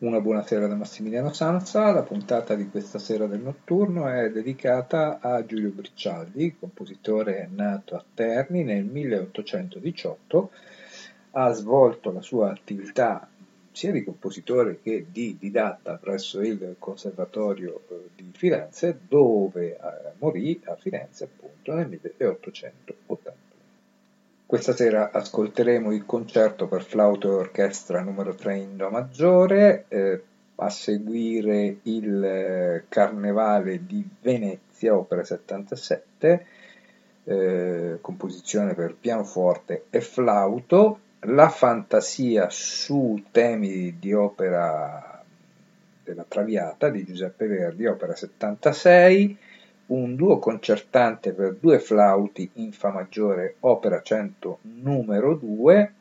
Una buonasera da Massimiliano Sanza, la puntata di questa sera del notturno è dedicata a Giulio Briccialdi, compositore nato a Terni nel 1818, ha svolto la sua attività sia di compositore che di didatta presso il Conservatorio eh, di Firenze, dove eh, morì a Firenze appunto nel 1881. Questa sera ascolteremo il concerto per flauto e orchestra numero 3 in Do maggiore, eh, a seguire il eh, Carnevale di Venezia, opera 77, eh, composizione per pianoforte e flauto, la fantasia su temi di opera della Traviata di Giuseppe Verdi, opera 76, un duo concertante per due flauti in Fa maggiore, opera 100 numero 2,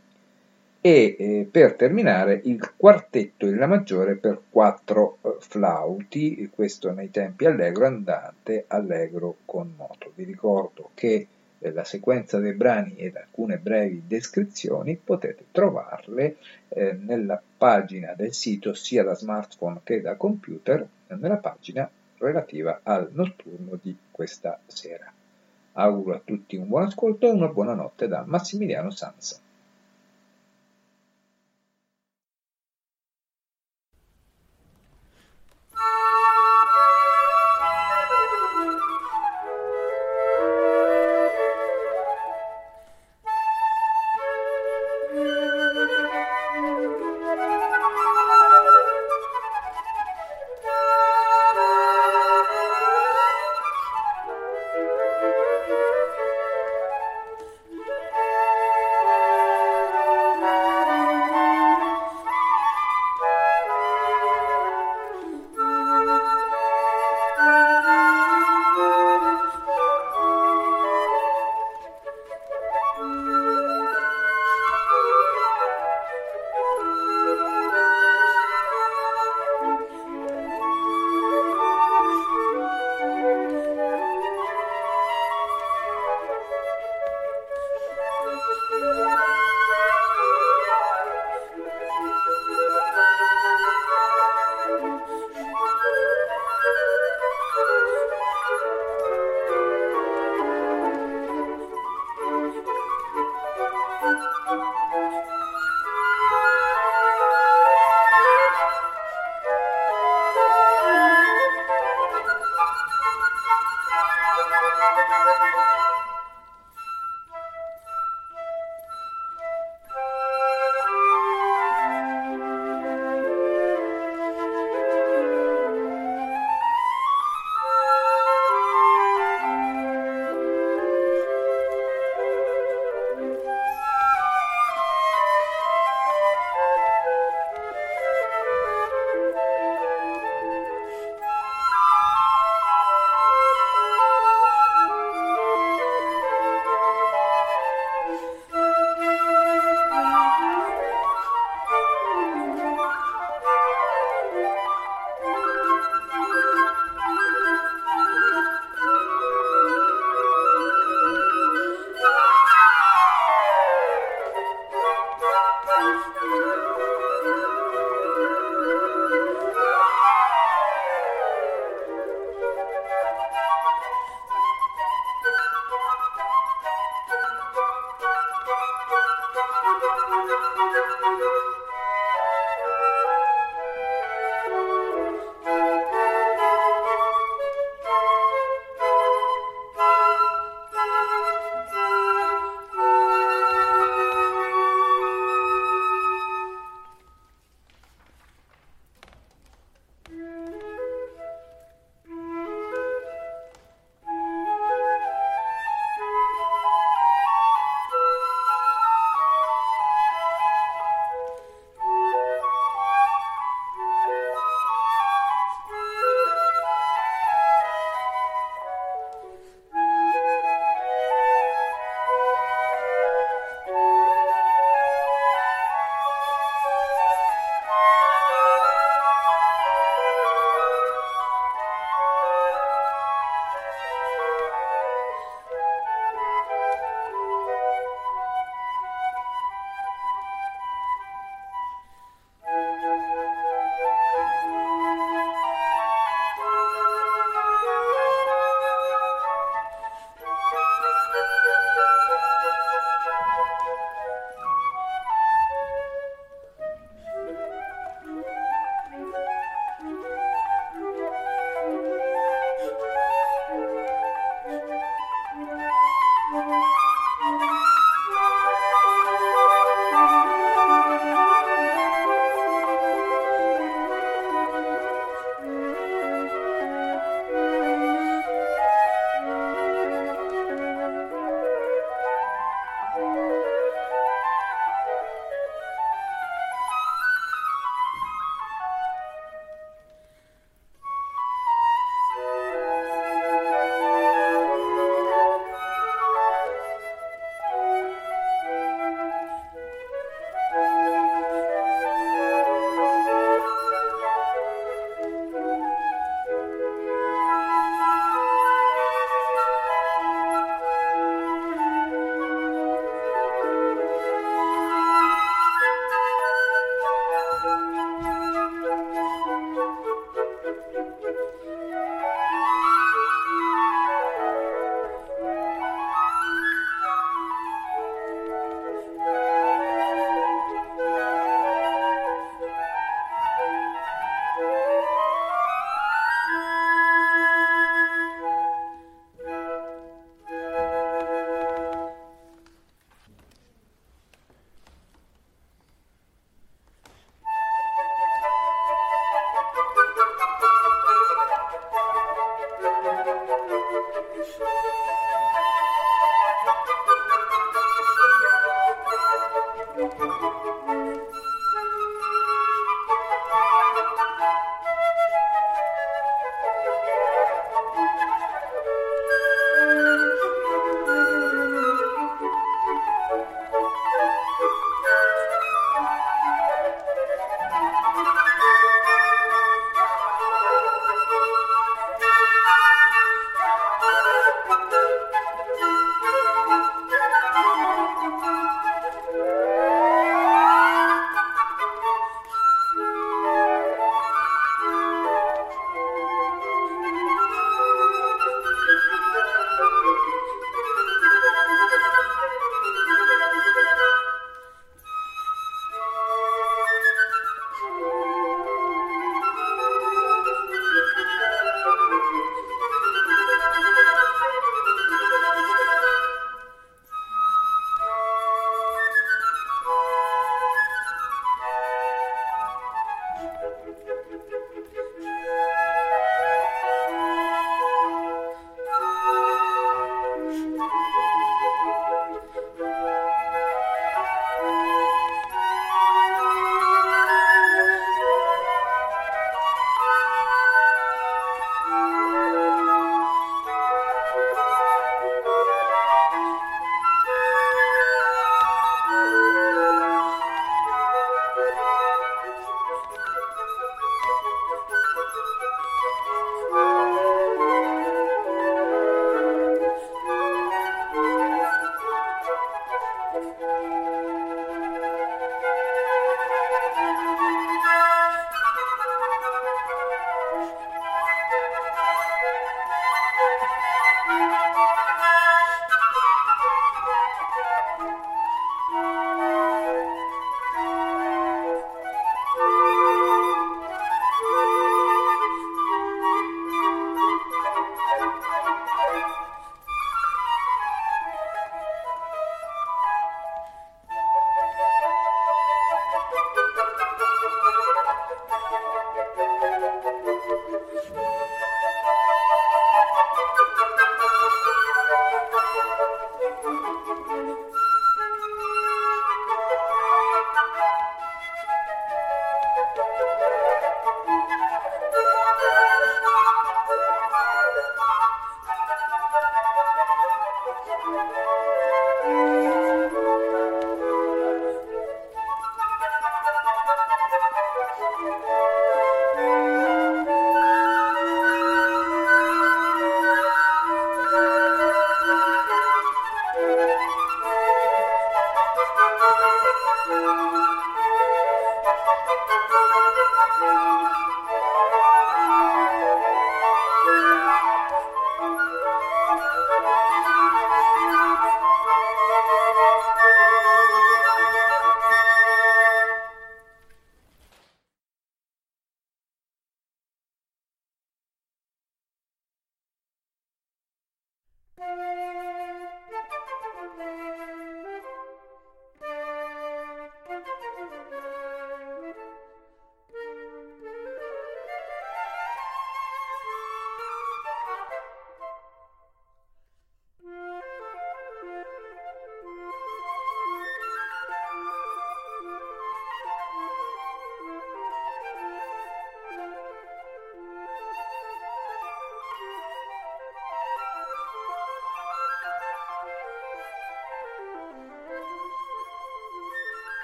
e eh, per terminare il quartetto in La maggiore per quattro eh, flauti, questo nei tempi allegro andante, allegro con moto. Vi ricordo che eh, la sequenza dei brani ed alcune brevi descrizioni potete trovarle eh, nella pagina del sito sia da smartphone che da computer, nella pagina relativa al notturno di questa sera. Auguro a tutti un buon ascolto e una buona notte da Massimiliano Sansa.